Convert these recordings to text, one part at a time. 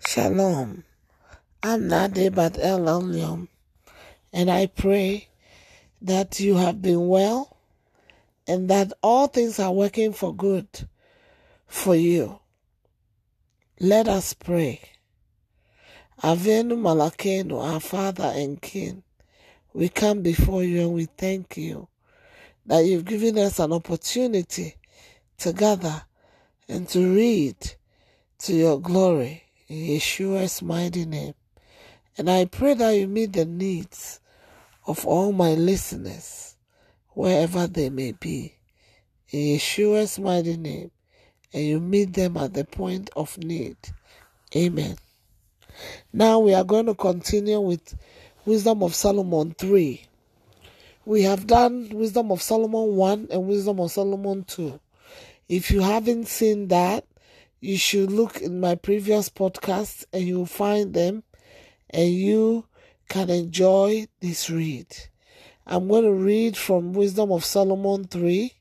Shalom. I'm Naa Dei Bat El Elyon, and I pray that you have been well and that all things are working for good for you. Let us pray. Avinu Malkeinu, our Father and King, we come before you and we thank you that you've given us an opportunity to gather and to read to your glory Yeshua's mighty name. And I pray that you meet the needs of all my listeners, wherever they may be, in Yeshua's mighty name, and you meet them at the point of need. Amen. Now we are going to continue with Wisdom of Solomon 3. We have done Wisdom of Solomon 1 and Wisdom of Solomon 2. If you haven't seen that, you should look in my previous podcasts and you'll find them and you can enjoy this read. I'm going to read from Wisdom of Solomon 3,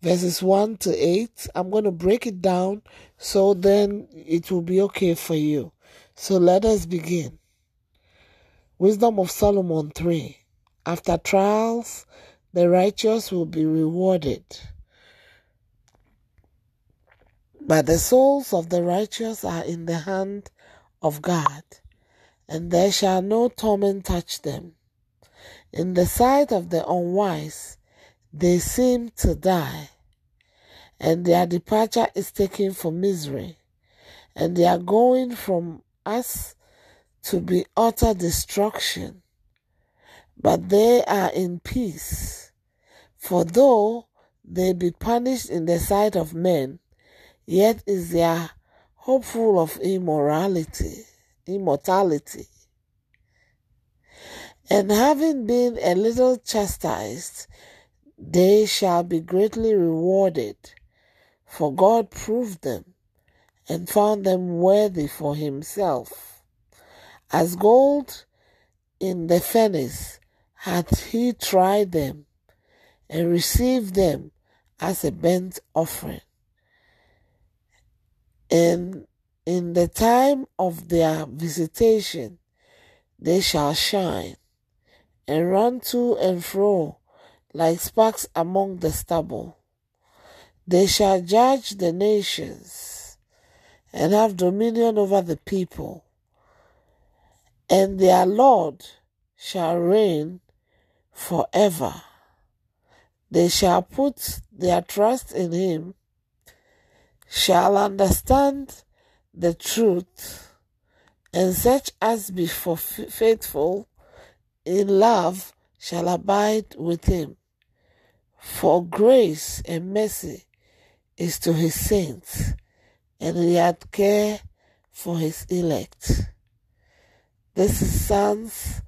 verses 1 to 8. I'm going to break it down so then it will be okay for you. So let us begin. Wisdom of Solomon 3. After trials, the righteous will be rewarded. But the souls of the righteous are in the hand of God, and there shall no torment touch them. In the sight of the unwise, they seem to die, and their departure is taken for misery, and they are going from us to be utter destruction. But they are in peace, for though they be punished in the sight of men, yet is their hope full of immorality, immortality. And having been a little chastised, they shall be greatly rewarded, for God proved them and found them worthy for himself. As gold in the furnace hath he tried them and received them as a burnt offering and in the time of their visitation they shall shine and run to and fro like sparks among the stubble. They shall judge the nations and have dominion over the people, and their Lord shall reign forever. They shall put their trust in him shall understand the truth, and such as be faithful in love shall abide with him. For grace and mercy is to his saints, and he had care for his elect. This is Psalms,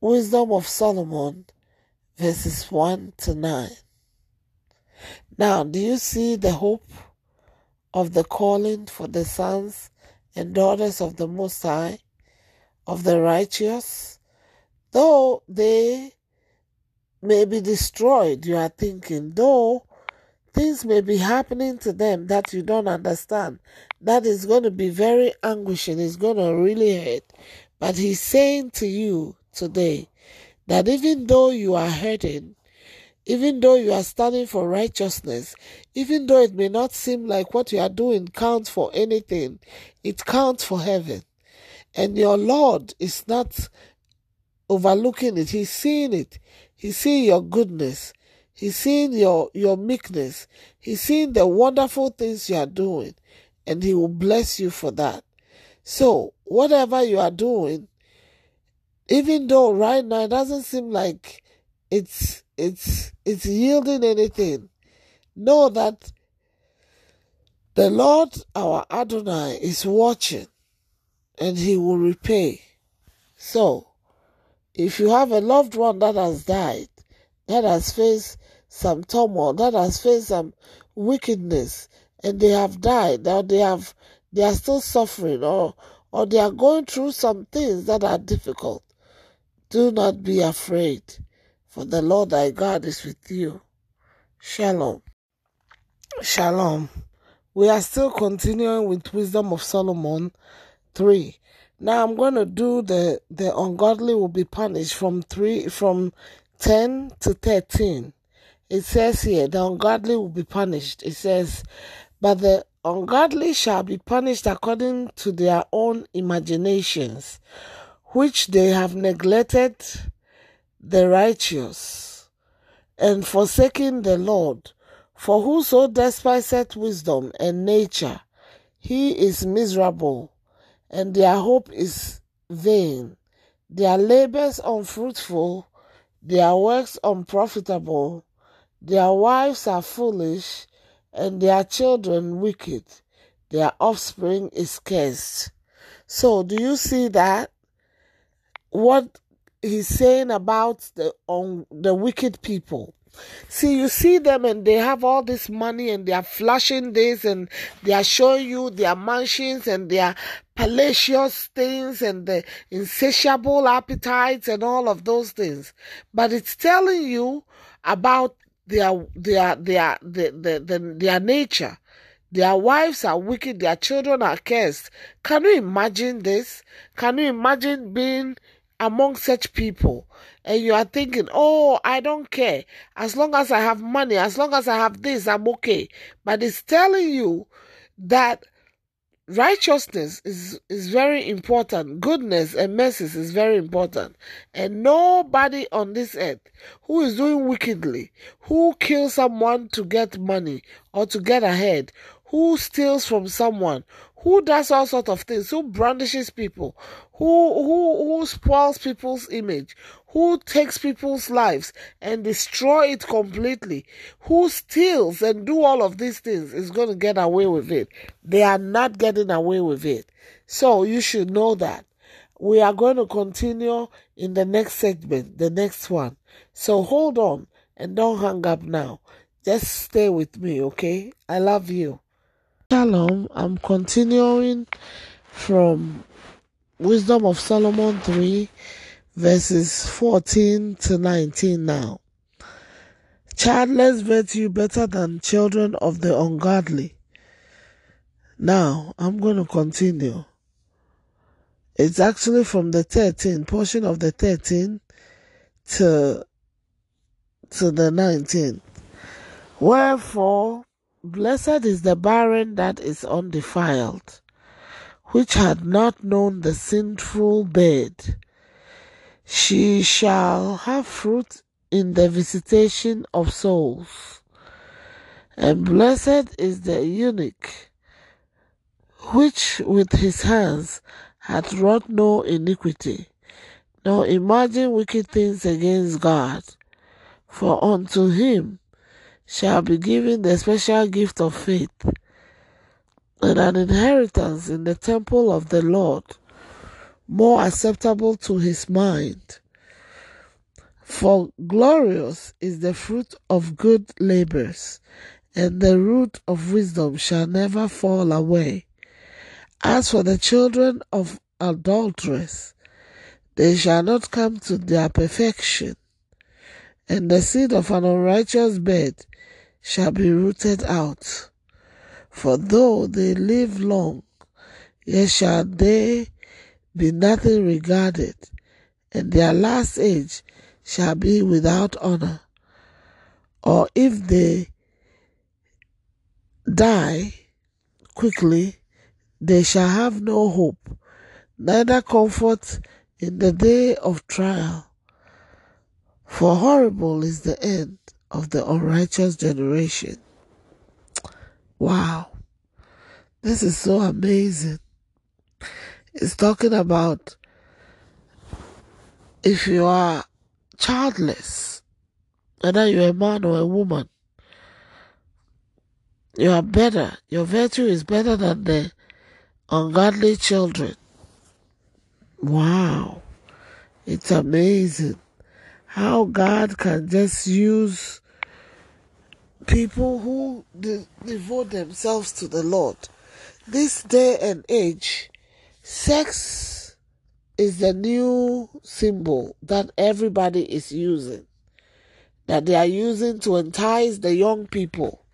Wisdom of Solomon, verses 1 to 9. Now, do you see the hope? Of the calling for the sons and daughters of the Most High, of the righteous, though they may be destroyed, you are thinking, though things may be happening to them that you don't understand, that is going to be very anguishing, it's going to really hurt. But he's saying to you today that even though you are hurting, even though you are standing for righteousness, even though it may not seem like what you are doing counts for anything, it counts for heaven. And your Lord is not overlooking it. He's seeing it. He's seeing your goodness. He's seeing your, your meekness. He's seeing the wonderful things you are doing. And he will bless you for that. So, whatever you are doing, even though right now it doesn't seem like it's it's it's yielding anything. Know that the Lord our Adonai is watching and he will repay. So, if you have a loved one that has died, that has faced some turmoil, that has faced some wickedness, and they have died, or they have they are still suffering, or or they are going through some things that are difficult, do not be afraid for the Lord thy God is with you. Shalom. Shalom. We are still continuing with Wisdom of Solomon 3. Now I'm going to do the the ungodly will be punished from 3 from 10 to 13. It says here the ungodly will be punished. It says but the ungodly shall be punished according to their own imaginations, which they have neglected the righteous and forsaking the Lord. For whoso despiseth wisdom and nature, he is miserable, and their hope is vain. Their labors unfruitful, their works unprofitable. Their wives are foolish, and their children wicked. Their offspring is cursed. So, do you see that? What he's saying about the on the wicked people. See, you see them and they have all this money and they are flashing this and they are showing you their mansions and their palatial things and the insatiable appetites and all of those things. But it's telling you about their their their their, their, their, their nature. Their wives are wicked, their children are cursed. Can you imagine this? Can you imagine being among such people and you are thinking, oh, I don't care. As long as I have money, as long as I have this, I'm okay. But it's telling you that righteousness is, is very important. Goodness and mercy is very important. And nobody on this earth who is doing wickedly, who kills someone to get money or to get ahead, who steals from someone, who does all sorts of things, who brandishes people, who who who spoils people's image, who takes people's lives and destroy it completely, who steals and do all of these things is going to get away with it. They are not getting away with it. So you should know that. We are going to continue in the next segment, the next one. So hold on and don't hang up now. Just stay with me, okay? I love you. Shalom. I'm continuing from Wisdom of Solomon 3, verses 14 to 19 now. Childless virtue better than children of the ungodly. Now, I'm going to continue. It's actually from the 13, portion of the 13 to, to the 19. Wherefore, blessed is the barren that is undefiled which had not known the sinful bed. She shall have fruit in the visitation of souls. And blessed is the eunuch, which with his hands hath wrought no iniquity, nor imagined wicked things against God. For unto him shall be given the special gift of faith and an inheritance in the temple of the Lord, more acceptable to his mind. For glorious is the fruit of good labors, and the root of wisdom shall never fall away. As for the children of adulteress, they shall not come to their perfection, and the seed of an unrighteous bed shall be rooted out. For though they live long, yet shall they be nothing regarded, and their last age shall be without honor. Or if they die quickly, they shall have no hope, neither comfort in the day of trial. For horrible is the end of the unrighteous generation. Wow. This is so amazing. It's talking about if you are childless, whether you're a man or a woman, you are better. Your virtue is better than the ungodly children. Wow. It's amazing how God can just use people who de- devote themselves to the Lord. This day and age, sex is the new symbol that everybody is using, that they are using to entice the young people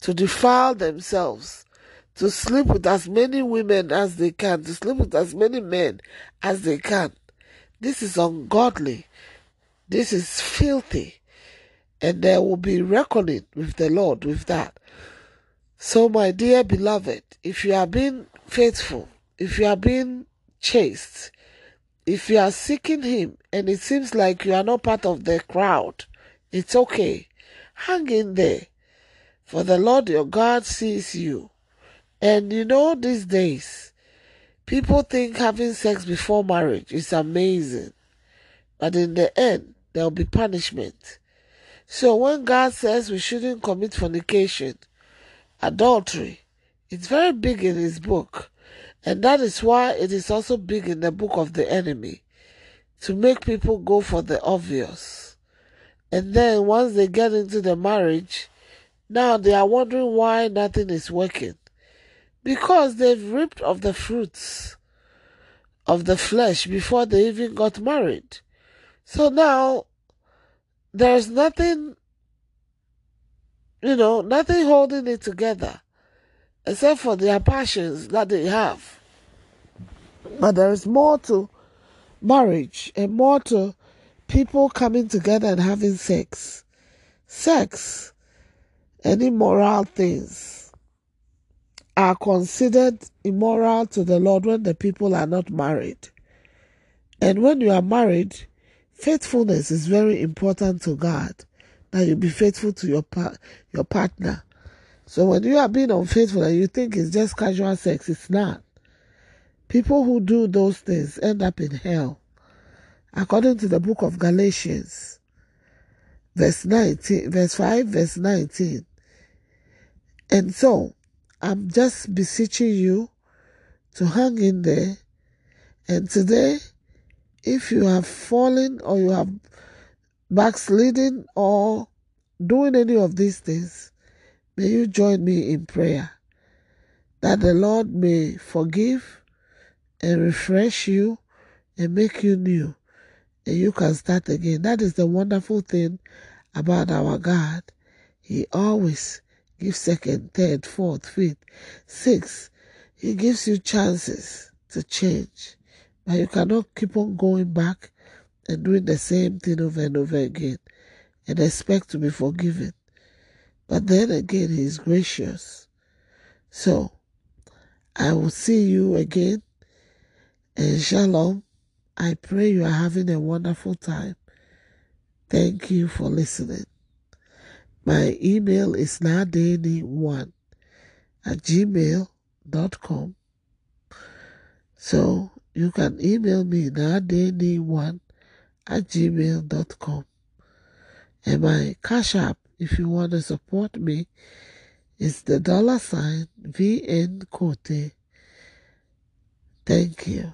to defile themselves, to sleep with as many women as they can, to sleep with as many men as they can. This is ungodly. This is filthy. And there will be reckoning with the Lord with that. So, my dear beloved, if you are being faithful, if you are being chaste, if you are seeking Him and it seems like you are not part of the crowd, it's okay. Hang in there. For the Lord your God sees you. And you know, these days, people think having sex before marriage is amazing. But in the end, there will be punishment. So when God says we shouldn't commit fornication, adultery. It's very big in his book. And that is why it is also big in the book of the enemy to make people go for the obvious. And then once they get into the marriage, now they are wondering why nothing is working. Because they've reaped of the fruits of the flesh before they even got married. So now there's nothing you know, nothing holding it together except for their passions that they have. But there is more to marriage and more to people coming together and having sex. Sex and immoral things are considered immoral to the Lord when the people are not married. And when you are married, faithfulness is very important to God that you be faithful to your your partner. So when you are being unfaithful and you think it's just casual sex, it's not. People who do those things end up in hell. According to the book of Galatians, verse 19, verse 5, verse 19. And so, I'm just beseeching you to hang in there. And today, if you have fallen or you have backsliding or doing any of these things, may you join me in prayer that the Lord may forgive and refresh you and make you new and you can start again. That is the wonderful thing about our God. He always gives second, third, fourth, fifth, sixth. He gives you chances to change. But you cannot keep on going back and doing the same thing over and over again and expect to be forgiven. But then again, He is gracious. So, I will see you again. And shalom. I pray you are having a wonderful time. Thank you for listening. My email is nadeni1 at gmail.com. So you can email me nadeni1 at gmail.com. And my cash app, if you want to support me, is the dollar sign VN Kote. Thank you.